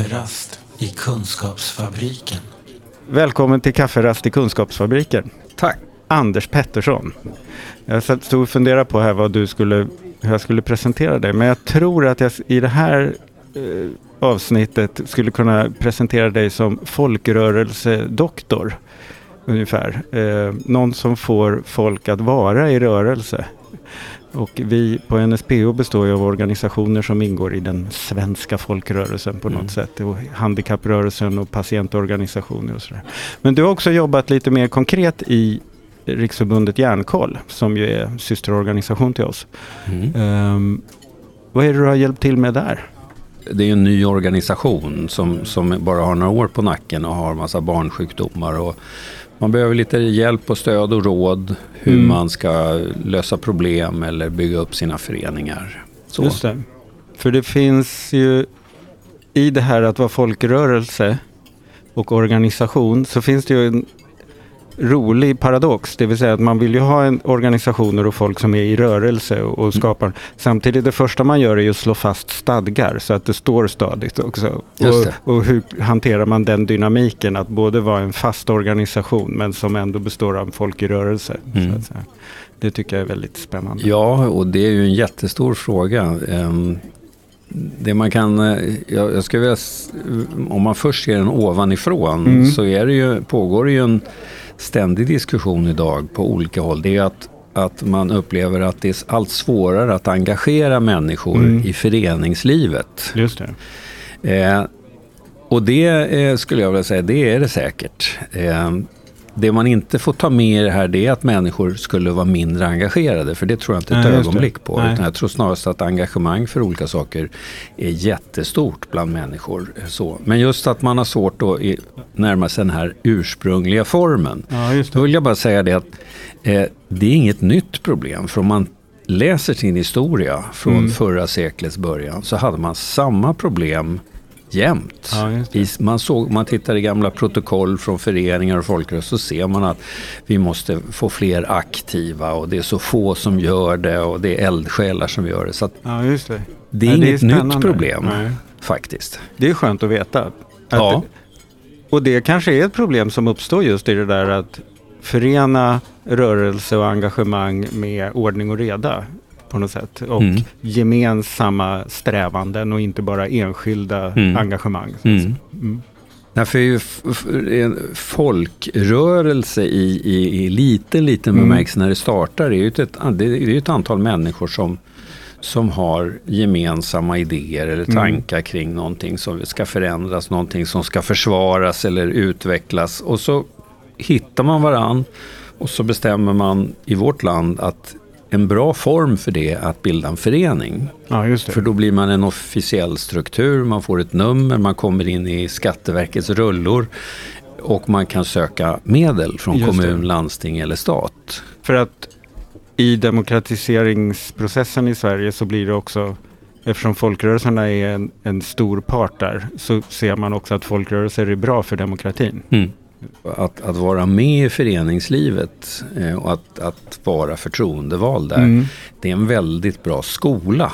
Kafferast i Kunskapsfabriken. Välkommen till Kafferast i Kunskapsfabriken. Tack. Anders Pettersson. Jag stod och funderade på här vad du skulle, hur jag skulle presentera dig. Men jag tror att jag i det här eh, avsnittet skulle kunna presentera dig som folkrörelsedoktor. Ungefär. Eh, någon som får folk att vara i rörelse. Och vi på NSPO består ju av organisationer som ingår i den svenska folkrörelsen på något mm. sätt. Och handikapprörelsen och patientorganisationer och sådär. Men du har också jobbat lite mer konkret i Riksförbundet Järnkoll som ju är systerorganisation till oss. Mm. Um, vad är det du har hjälpt till med där? Det är en ny organisation som, som bara har några år på nacken och har massa barnsjukdomar. Och man behöver lite hjälp och stöd och råd hur mm. man ska lösa problem eller bygga upp sina föreningar. Så. Just det. För det finns ju i det här att vara folkrörelse och organisation så finns det ju en rolig paradox. Det vill säga att man vill ju ha en organisationer och folk som är i rörelse och, och mm. skapar. Mm. Samtidigt det första man gör är ju att slå fast stadgar så att det står stadigt också. Och, och, hur hanterar man den dynamiken att både vara en fast organisation men som ändå består av folk i rörelse. Mm. Det tycker jag är väldigt spännande. Ja, och det är ju en jättestor fråga. Um, det man kan, eh, jag, jag skulle vilja, om man först ser den ovanifrån mm. så är det ju, pågår det ju en ständig diskussion idag på olika håll. Det är att, att man upplever att det är allt svårare att engagera människor mm. i föreningslivet. Just det. Eh, och det eh, skulle jag vilja säga, det är det säkert. Eh, det man inte får ta med i det här det är att människor skulle vara mindre engagerade. För det tror jag inte ett Nej, ögonblick på. Utan jag tror snarast att engagemang för olika saker är jättestort bland människor. Så. Men just att man har svårt att närma sig den här ursprungliga formen. Ja, Då vill jag bara säga det att eh, det är inget nytt problem. För om man läser sin historia från mm. förra seklets början så hade man samma problem jämt. Ja, man, såg, man tittar i gamla protokoll från föreningar och folkrörelser så ser man att vi måste få fler aktiva och det är så få som gör det och det är eldsjälar som gör det. Så ja, just det. det är ja, inget det är nytt problem Nej. faktiskt. Det är skönt att veta. Att ja. och det kanske är ett problem som uppstår just i det där att förena rörelse och engagemang med ordning och reda på något sätt. Och mm. gemensamma strävanden och inte bara enskilda mm. engagemang. Mm. Mm. Därför är ju en folkrörelse i, i, i liten, liten mm. bemärkelse när det startar, är ju ett, det är ett antal människor som, som har gemensamma idéer eller mm. tankar mm. kring någonting som ska förändras, någonting som ska försvaras eller utvecklas. Och så hittar man varann och så bestämmer man i vårt land att en bra form för det att bilda en förening. Ja, för då blir man en officiell struktur, man får ett nummer, man kommer in i Skatteverkets rullor och man kan söka medel från just kommun, det. landsting eller stat. För att i demokratiseringsprocessen i Sverige så blir det också Eftersom folkrörelserna är en, en stor part där så ser man också att folkrörelser är bra för demokratin. Mm. Att, att vara med i föreningslivet eh, och att, att vara förtroendevald där, mm. det är en väldigt bra skola.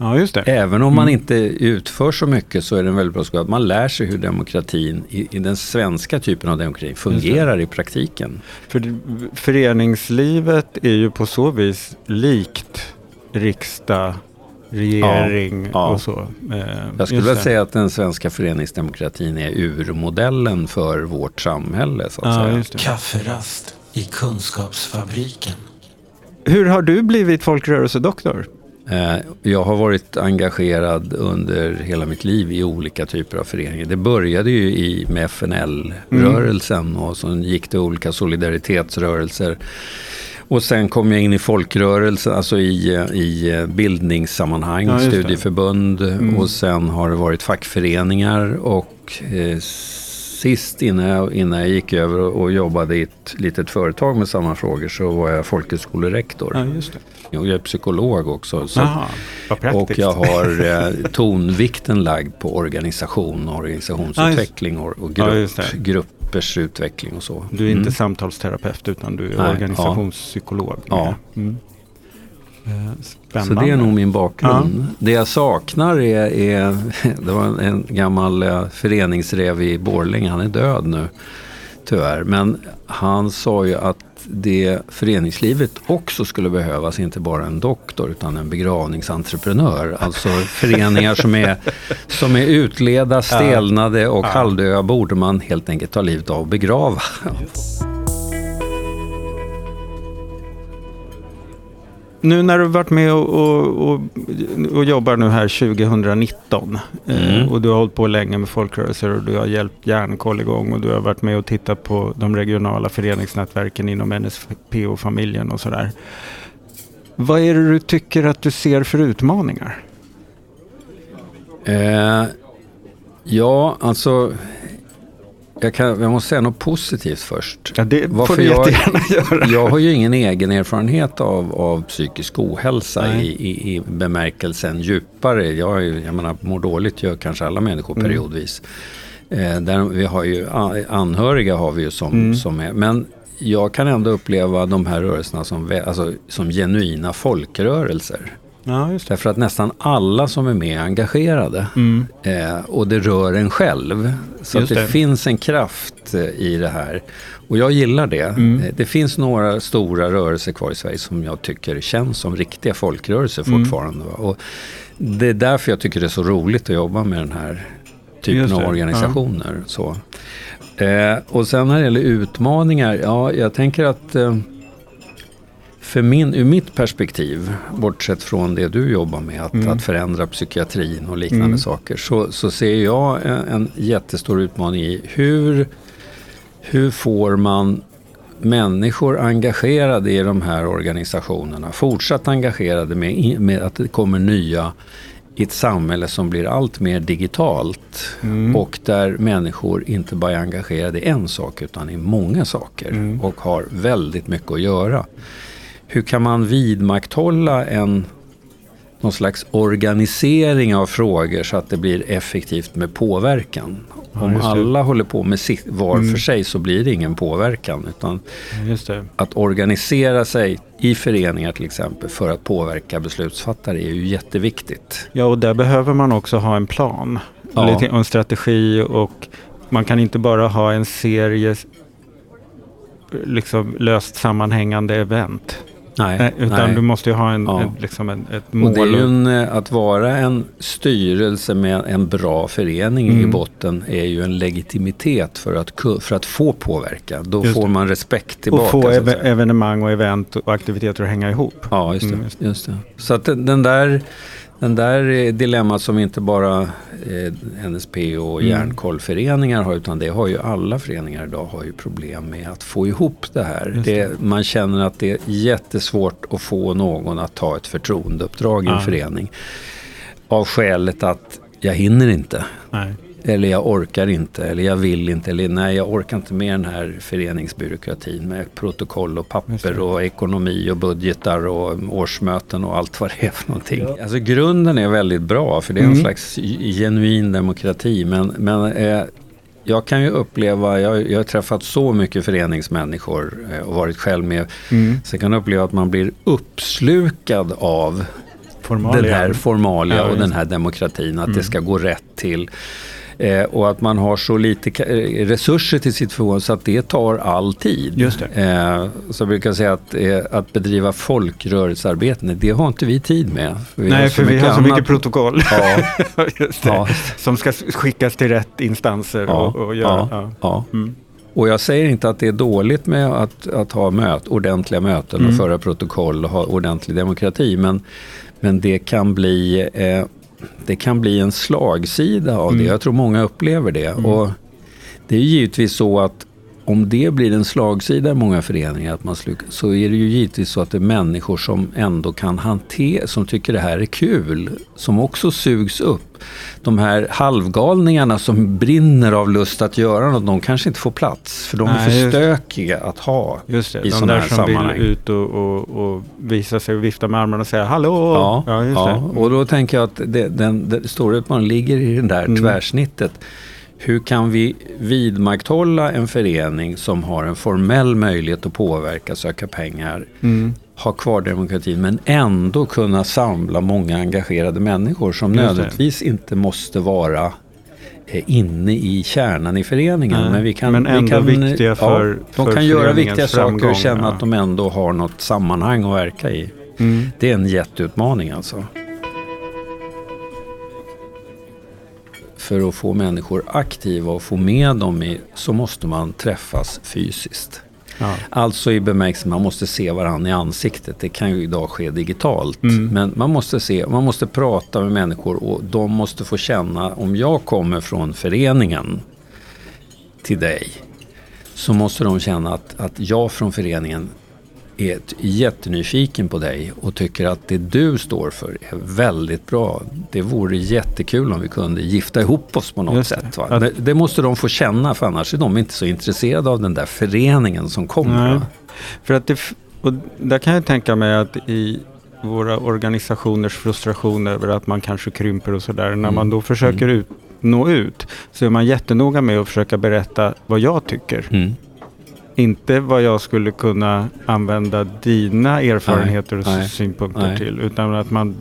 Ja, just det. Även om man mm. inte utför så mycket så är det en väldigt bra skola. Man lär sig hur demokratin, i, i den svenska typen av demokrati, fungerar i praktiken. För föreningslivet är ju på så vis likt riksdag, regering ja, ja. och så. Eh, jag skulle vilja säga att den svenska föreningsdemokratin är urmodellen för vårt samhälle. Så att ja, säga. Kafferast i Kunskapsfabriken. Hur har du blivit folkrörelsedoktor? Eh, jag har varit engagerad under hela mitt liv i olika typer av föreningar. Det började ju i, med FNL-rörelsen mm. och så gick det olika solidaritetsrörelser och sen kom jag in i folkrörelsen, alltså i, i bildningssammanhang, ja, studieförbund mm. och sen har det varit fackföreningar och eh, sist innan jag, innan jag gick över och jobbade i ett litet företag med samma frågor så var jag folkhögskolerektor. Ja, just det. Jag är psykolog också. Så, Aha, och jag har eh, tonvikten lagd på organisation, organisationsutveckling och, och grupp, ja, grupp gruppers utveckling och så. Du är inte mm. samtalsterapeut utan du är Nej, organisationspsykolog. Ja. Mm. Spännande. Så det är nog min bakgrund. Ja. Det jag saknar är, är det var en gammal eh, föreningsrev i Borlänge, han är död nu tyvärr. Men han sa ju att det föreningslivet också skulle behövas, inte bara en doktor utan en begravningsentreprenör. Alltså föreningar som är, som är utleda, stelnade och halvdöda borde man helt enkelt ta livet av och begrava. Nu när du varit med och, och, och, och jobbar nu här 2019 eh, mm. och du har hållit på länge med folkrörelser och du har hjälpt Järnkoll igång och du har varit med och tittat på de regionala föreningsnätverken inom NSPO-familjen och sådär. Vad är det du tycker att du ser för utmaningar? Eh, ja, alltså jag, kan, jag måste säga något positivt först. Ja, det Varför får du jag, jättegärna göra. Jag har ju ingen egen erfarenhet av, av psykisk ohälsa i, i, i bemärkelsen djupare. Jag, jag menar, mår dåligt gör kanske alla människor mm. periodvis. Eh, där vi har ju anhöriga har vi ju som, mm. som är. Men jag kan ändå uppleva de här rörelserna som, alltså, som genuina folkrörelser. Ja, just det. Därför att nästan alla som är med är engagerade. Mm. Eh, och det rör en själv. Så att det, det, finns en kraft eh, i det här. Och jag gillar det. Mm. Eh, det finns några stora rörelser kvar i Sverige som jag tycker känns som riktiga folkrörelser mm. fortfarande. Mm. Och det är därför jag tycker det är så roligt att jobba med den här typen av organisationer. Ja. Så. Eh, och sen när det gäller utmaningar, ja jag tänker att eh, för min, ur mitt perspektiv, bortsett från det du jobbar med, att, mm. att förändra psykiatrin och liknande mm. saker, så, så ser jag en, en, jättestor utmaning i hur, hur får man människor engagerade i de här organisationerna, fortsatt engagerade med, med att det kommer nya i ett samhälle som blir allt mer digitalt mm. och där människor inte bara är engagerade i en sak utan i många saker mm. och har väldigt mycket att göra hur kan man vidmakthålla en någon slags organisering av frågor så att det blir effektivt med påverkan. Ja, Om alla håller på med sitt var mm. för sig så blir det ingen påverkan. Utan att organisera sig i föreningar till exempel för att påverka beslutsfattare är ju jätteviktigt. Ja, och där behöver man också ha en plan ja. en strategi och man kan inte bara ha en serie liksom löst sammanhängande event. Nej, utan nej. du måste ju ha en, ja. ett, liksom en, ett mål. Och det är ju en, eh, att vara en styrelse med en bra förening mm. i botten är ju en legitimitet för att, för att få påverka. Då just får man respekt tillbaka. Och få ev evenemang och event och aktiviteter att hänga ihop. Ja, just det. Mm, just det. Just det. Så att den där den där dilemmat som inte bara eh, NSP och mm. järnkollföreningar har utan det har ju alla föreningar idag har ju problem med att få ihop det här. Det, man känner att det är jättesvårt att få någon att ta ett förtroendeuppdrag i en förening. Av skälet att jag hinner inte. Nej. Eller jag orkar inte, eller jag vill inte, eller nej jag orkar inte med den här föreningsbyråkratin med protokoll och papper och ekonomi och budgetar och årsmöten och allt vad det är för någonting. Ja. Alltså grunden är väldigt bra för det är en mm. slags genuin demokrati men, men eh, jag kan ju uppleva, jag, jag har träffat så mycket föreningsmänniskor eh, och varit själv med. Mm. Så jag kan uppleva att man blir uppslukad av formalia. den här formalia ja, och den här demokratin. Att mm. det ska gå rätt till. Eh, och att man har så lite eh, resurser till sitt förfogande så att det tar all tid. Just. Eh, så jag brukar säga att, eh, att bedriva folkrörelsearbete, det har inte vi tid med. Vi Nej, för vi har så mycket protokoll. Ja. ja. Som ska skickas till rätt instanser ja. och, och göra. Mm. Och jag säger inte att det är dåligt med att, att ha möt, ordentliga möten mm. och föra protokoll och ha ordentlig demokrati. Men, men det kan bli eh, det kan bli en slagsida av mm. det. Jag tror många upplever det. Mm. Och det är givetvis så att om det blir en slagsida i många föreningar, att man sluk, så är det ju givetvis så att det är människor som ändå kan hantera, som tycker det här är kul, som också sugs upp. De här halvgalningarna som brinner av lust att göra något, de kanske inte får plats. För de Nej, är för stökiga att ha just det, i sådana här sammanhang. De där som vill ut och, och, och, visa sig och vifta med armarna och säga hallå. Ja, ja, ja. och då tänker jag att det, den, den stora utmaningen ligger i det där mm. tvärsnittet hur kan vi vidmakthålla en förening som har en formell möjlighet att påverka, söka pengar, Mm. ha kvar demokratin men ändå kunna samla många engagerade människor som Just det. nödvändigtvis inte måste vara eh, inne i kärnan i föreningen. Nej, men vi kan, men vi ändå kan, viktiga för- ja, De för kan göra viktiga saker och känna att de ändå har något sammanhang att verka i. Mm. Det är en jätteutmaning alltså. För att få människor aktiva och få med dem i, så måste man träffas fysiskt. Ja. Alltså i bemärkelsen man måste se varandra i ansiktet. Det kan ju idag ske digitalt. Mm. Men man måste se, man måste prata med människor och de måste få känna om jag kommer från föreningen till dig. Så måste de känna att, att jag från föreningen är jättenyfiken på dig och tycker att det du står för är väldigt bra. Det vore jättekul om vi kunde gifta ihop oss på något Just sätt. Va? Det, det måste de få känna för annars är de inte så intresserade av den där föreningen som kommer. Nej. För att det, och där kan jag tänka mig att i våra organisationers frustration över att man kanske krymper och sådär. När Mm. man då försöker ut, nå ut så är man jättenoga med att försöka berätta vad jag tycker. Mm. Inte vad jag skulle kunna använda dina erfarenheter och nej, synpunkter nej. till. Utan att man,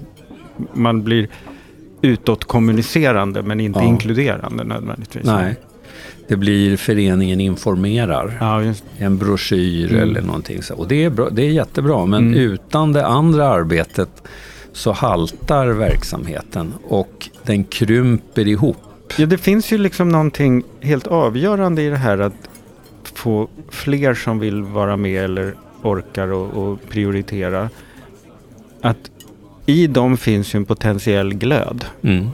man blir utåt kommunicerande men inte Ja. inkluderande nödvändigtvis. Nej. Det blir föreningen informerar. Ja, En broschyr Mm. eller någonting så. Och det är, bra, det är jättebra men Mm. utan det andra arbetet så haltar verksamheten och den krymper ihop. Ja, det finns ju liksom någonting helt avgörande i det här att få fler som vill vara med eller orkar och, och prioritera. Att i dem finns ju en potentiell glöd. Mm.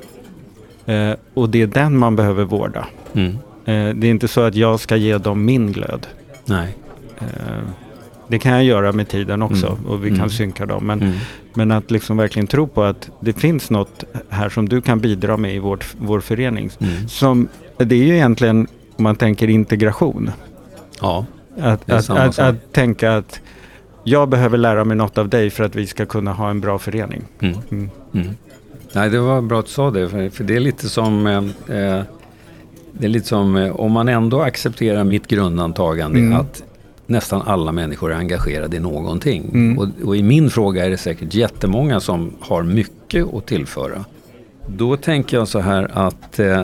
Eh, och det är den man behöver vårda. Mm. Eh, det är inte så att jag ska ge dem min glöd. Nej. Eh, det kan jag göra med tiden också Mm. och vi kan Mm. synka dem. Men, Mm. men att liksom verkligen tro på att det finns något här som du kan bidra med i vårt, vår förening. Mm. Som, det är ju egentligen, om man tänker integration. Ja. Att, att, att, att tänka att jag behöver lära mig något av dig för att vi ska kunna ha en bra förening. Mm. Mm. Mm. Nej, det var bra att du sa det. För, för det är lite som... Eh, eh, det är lite som eh, om man ändå accepterar mitt grundantagande Mm. att nästan alla människor är engagerade i någonting. Mm. Och, och i min fråga är det säkert jättemånga som har mycket att tillföra. Då tänker jag så här att eh,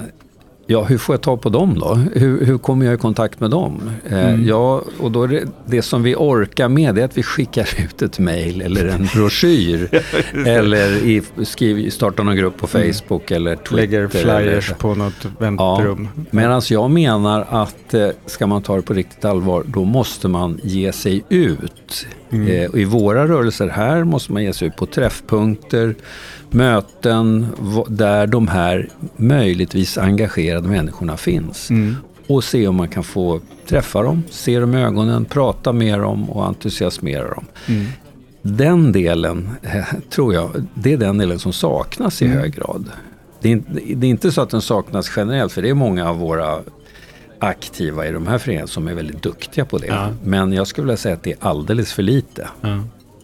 Ja, hur får jag tag på dem då? Hur, hur kommer jag i kontakt med dem? Eh, Mm. Ja, och då är det, det som vi orkar med är att vi skickar ut ett mejl eller en broschyr. eller i, skriv, startar någon grupp på Facebook eller Twitter. Lägger flyers eller, på något väntrum. Medan jag menar att eh, ska man ta det på riktigt allvar, då måste man ge sig ut. Mm. Eh, I våra rörelser här måste man ge sig ut på träffpunkter, möten, där de här möjligtvis engagerade människorna finns. Mm. Och se om man kan få träffa dem, se dem i ögonen, prata med dem och entusiasmera dem. Mm. Den delen, eh, tror jag, det är den delen som saknas i Mm. hög grad. Det är, inte- det är inte så att den saknas generellt, för det är många av våra aktiva i de här föreningarna som är väldigt duktiga på det. Ja. Men jag skulle vilja säga att det är alldeles för lite. Ja.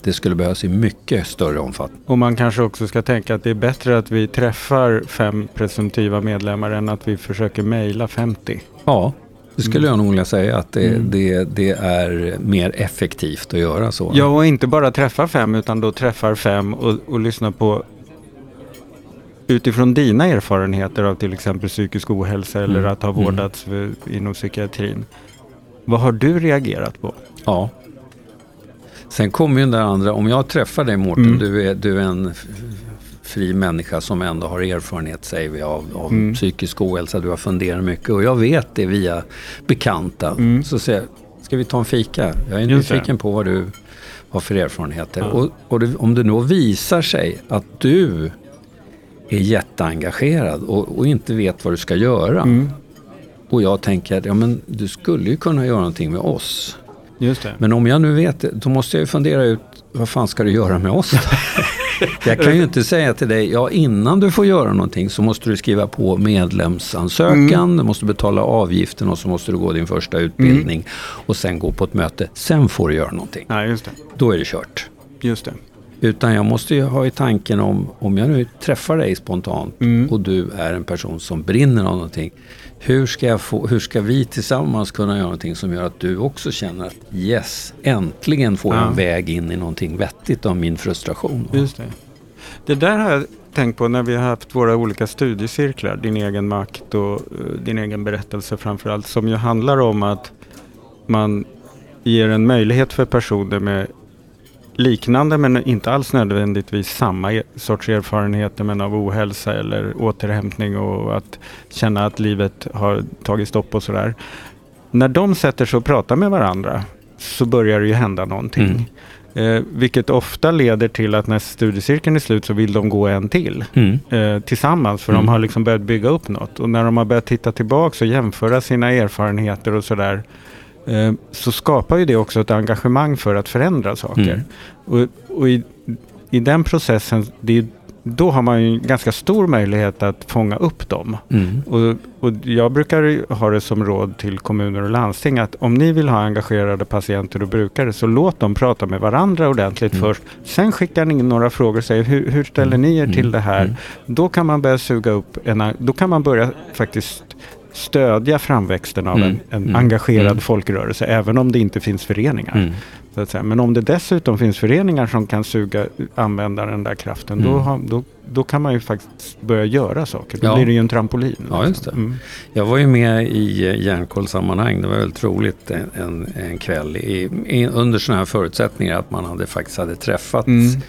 Det skulle behövas i mycket större omfattning. Och man kanske också ska tänka att det är bättre att vi träffar fem presumtiva medlemmar än att vi försöker mejla 50. Ja, det skulle jag nog vilja säga att det, Mm. det, det är mer effektivt att göra så. Ja, och inte bara träffa fem utan då träffar fem och, och lyssna på utifrån dina erfarenheter av till exempel psykisk ohälsa eller Mm. att ha Mm. vårdats för, inom psykiatrin. Vad har du reagerat på? Ja. Sen kommer ju den där andra, om jag träffar dig Mårten, Mm. du, är, du är en fri människa som ändå har erfarenhet, säger vi, av, av Mm. psykisk ohälsa. Du har funderat mycket och jag vet det via bekanta. Mm. Så säger jag, ska vi ta en fika? Jag är Just det. nyfiken på vad du har för erfarenheter. Ja. Och, och det, om det då visar sig att du är jätteengagerad och, och inte vet vad du ska göra. Mm. Och jag tänker ja, men du skulle ju kunna göra någonting med oss. Men om jag nu vet det, då måste jag ju fundera ut vad fan ska du göra med oss jag kan ju inte säga till dig, ja innan du får göra någonting så måste du skriva på medlemsansökan, du måste betala avgiften och så måste du gå din första utbildning och sen gå på ett möte. Sen får du göra någonting. Nej, just det. Då är det kört. Just det. Utan jag måste ju ha i tanken om, om jag nu träffar dig spontant Mm. och du är en person som brinner av någonting. Hur ska, jag få, hur ska vi tillsammans kunna göra någonting som gör att du också känner att yes, äntligen får jag Ja. en väg in i någonting vettigt av min frustration. Just det. Det där har jag tänkt på när vi har haft våra olika studiecirklar. Din egen makt och eh, din egen berättelse framförallt. Som ju handlar om att man ger en möjlighet för personer med liknande men inte alls nödvändigtvis samma e- sorts erfarenheter men av ohälsa eller återhämtning och att känna att livet har tagit stopp och sådär. När de sätter sig och pratar med varandra så börjar det ju hända någonting. Eh, vilket ofta leder till att när studiecirkeln är slut så vill de gå en till Mm. eh, tillsammans för Mm. de har liksom börjat bygga upp något. Och när de har börjat titta tillbaka och jämföra sina erfarenheter och sådär så skapar ju det också ett engagemang för att förändra saker. Mm. Och, och i, i den processen, det då har man ju en ganska stor möjlighet att fånga upp dem. Mm. Och, och jag brukar ha det som råd till kommuner och landsting att om ni vill ha engagerade patienter och brukare så låt dem prata med varandra ordentligt Mm. först. Sen skickar ni in några frågor och säger hur, hur ställer ni er till Mm. det här? Mm. Då kan man börja suga upp en, då kan man börja faktiskt stödja framväxten av Mm. en, en Mm. engagerad Mm. folkrörelse även om det inte finns föreningar. Så att säga. Men om det dessutom finns föreningar som kan suga, använda den där kraften, då, har, då, då kan man ju faktiskt börja göra saker. Då Ja. blir det ju en trampolin. Ja, just det. Mm. Jag var ju med i eh, järnkollsammanhang. Det var väldigt roligt en, en, en kväll i, i, under sådana här förutsättningar att man hade faktiskt hade träffat Mm.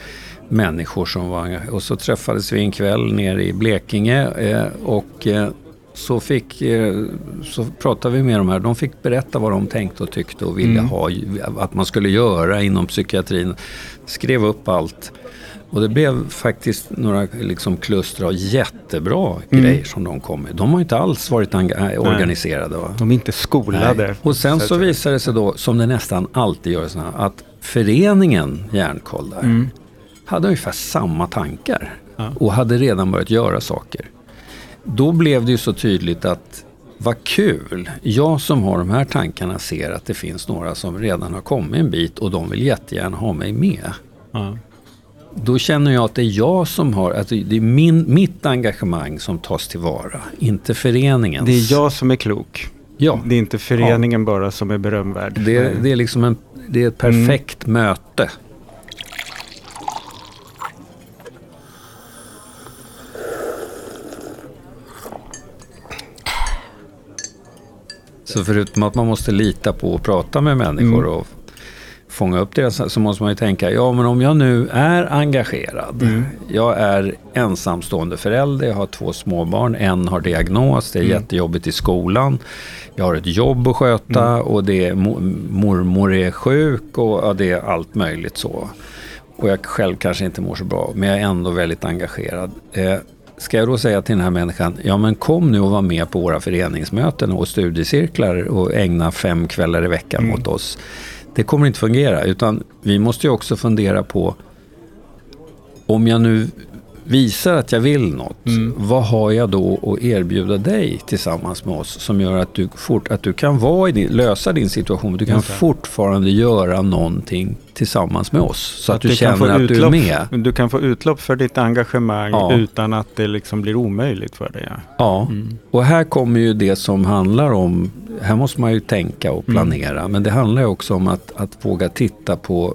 människor som var Och så träffades vi en kväll nere i Blekinge eh, och eh, så, fick, eh, så pratade vi med de här. De fick berätta vad de tänkte och tyckte och ville Mm. ha, att man skulle göra inom psykiatrin. Skrev upp allt. Och det blev faktiskt några liksom kluster av jättebra Mm. grejer som de kom med. De har inte alls varit äh, organiserade. Va? De är inte skolade. Nej. Och sen så att- visade det sig då, som det nästan alltid gör, såna, här, att föreningen Järnkoll där Mm. hade ungefär samma tankar Ja. och hade redan börjat göra saker. Då blev det ju så tydligt att vad kul, jag som har de här tankarna ser att det finns några som redan har kommit en bit och de vill jättegärna ha mig med. Ja. Då känner jag att det är jag som har, att det är min, mitt engagemang som tas tillvara, inte föreningens. Det är jag som är klok. Ja, Det är inte föreningen bara som är berömvärd. det, det är liksom en, det är ett perfekt möte. Så förutom att man måste lita på och prata med människor Mm. och fånga upp deras, så måste man ju tänka, ja men om jag nu är engagerad, Mm. jag är ensamstående förälder, jag har två småbarn, en har diagnos, det är Mm. jättejobbigt i skolan, jag har ett jobb att sköta Mm. och det är mo- mormor är sjuk och ja, det är allt möjligt så. Och jag själv kanske inte mår så bra, men jag är ändå väldigt engagerad. Eh, ska jag då säga till den här människan, ja men kom nu och var med på våra föreningsmöten och studiecirklar och ägna fem kvällar i veckan Mm. åt oss. Det kommer inte fungera, utan vi måste ju också fundera på om jag nu visar att jag vill något, Mm. vad har jag då att erbjuda dig tillsammans med oss som gör att du, fort, att du kan vara i din, lösa din situation, men du kan fortfarande göra någonting tillsammans med oss. Så att, du, kan känner att du är utlopp- med. Du kan få utlopp för ditt engagemang Ja. utan att det liksom blir omöjligt för dig. Ja. Ja, och här kommer ju det som handlar om, här måste man ju tänka och planera, men det handlar ju också om att, att våga titta på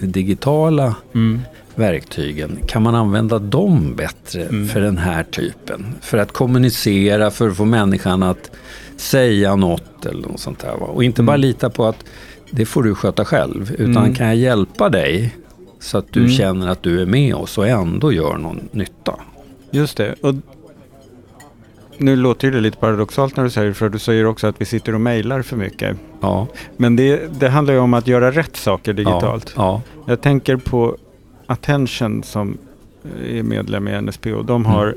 det digitala Mm. Verktygen. Kan man använda dem bättre Mm. för den här typen? För att kommunicera, för att få människan att säga något eller något sånt där. Och inte bara lita på att det får du sköta själv, utan Mm. kan jag hjälpa dig så att du Mm. känner att du är med oss och ändå gör någon nytta? Just det. Och nu låter det lite paradoxalt när du säger det, för du säger också att vi sitter och mejlar för mycket. Ja, Men det, det handlar ju om att göra rätt saker digitalt. Ja, Jag tänker på Attention som är medlem i NSP och de har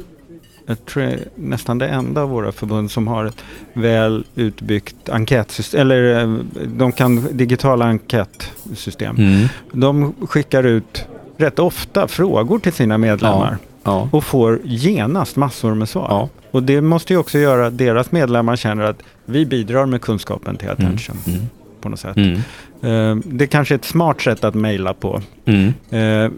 jag tror jag nästan det enda av våra förbund som har ett väl utbyggt enkätsystem, eller eh, de kan digitala enkätsystem. ja. Mm. De skickar ut rätt ofta frågor till sina medlemmar ja. och får genast massor med svar. ja. Och det måste ju också göra att deras medlemmar känner att vi bidrar med kunskapen till Attention Mm. På något sätt. Mm. Eh, det kanske är ett smart sätt att mejla på. Mm. Eh,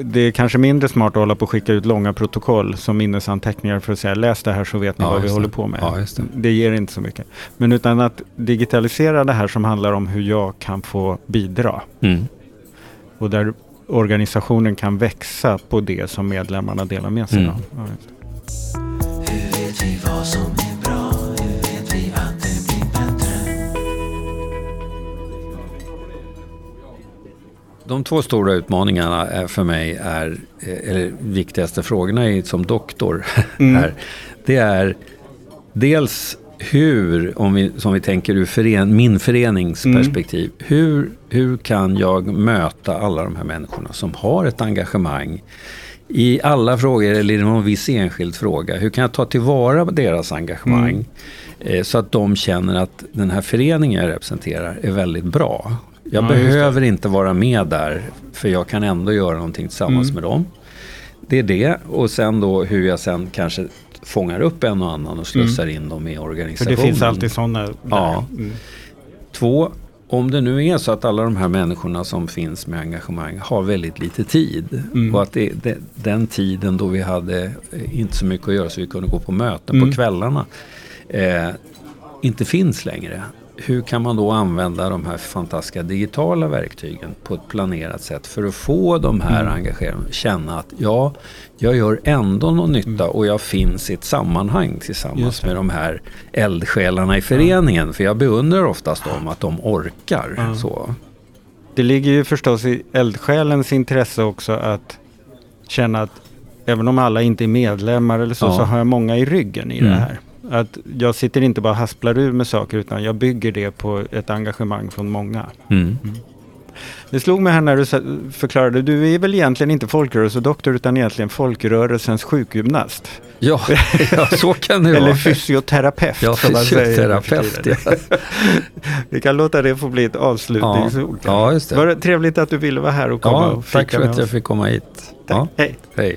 det är kanske mindre smart att hålla på och skicka ut långa protokoll som minnesanteckningar för att säga läs det här så vet ni Ja, vad vi håller det. på med. Ja, just det. ger inte så mycket. Men utan att digitalisera det här som handlar om hur jag kan få bidra. Mm. Och där organisationen kan växa på det som medlemmarna delar med sig Mm. av. Ja, De två stora utmaningarna är för mig är, eh, eller viktigaste frågorna i, som doktor Mm. här, det är dels hur, om vi, som vi tänker ur fören, min förenings Mm. hur, hur kan jag möta alla de här människorna som har ett engagemang i alla frågor eller i någon viss enskild fråga. Hur kan jag ta tillvara deras engagemang Mm. eh, så att de känner att den här föreningen jag representerar är väldigt bra. Jag Ja, behöver inte vara med där för jag kan ändå göra någonting tillsammans Mm. med dem. Det är det och sen då hur jag sen kanske fångar upp en och annan och slussar in dem i Mm. För organisationen. det finns alltid sådana. Ja. Mm. Två, om det nu är så att alla de här människorna som finns med engagemang har väldigt lite tid. Mm. Och att det, det, den tiden då vi hade eh, inte så mycket att göra så vi kunde gå på möten Mm. på kvällarna eh, inte finns längre. Hur kan man då använda de här fantastiska digitala verktygen på ett planerat sätt för att få de här Mm. engagerade att känna att ja, jag gör ändå någon nytta Mm. och jag finns i ett sammanhang tillsammans med de här eldsjälarna i föreningen. För jag beundrar oftast dem att de orkar. Ja. Så. Det ligger ju förstås i eldsjälens intresse också att känna att även om alla inte är medlemmar eller så, Ja. så har jag många i ryggen i Mm. det här. Att jag sitter inte bara och hasplar ur med saker utan jag bygger det på ett engagemang från många. Mm. Det slog mig här när du förklarade, du är väl egentligen inte folkrörelsedoktor utan egentligen folkrörelsens sjukgymnast. Ja, ja, så kan det Eller vara. fysioterapeut. Ja, fysioterapeut. Ja. Vi kan låta det få bli ett avslutningsord. Ja, ja, just det. Var det trevligt att du ville vara här och komma Ja, och tack för att jag fick komma hit. Ja, Hej. hej.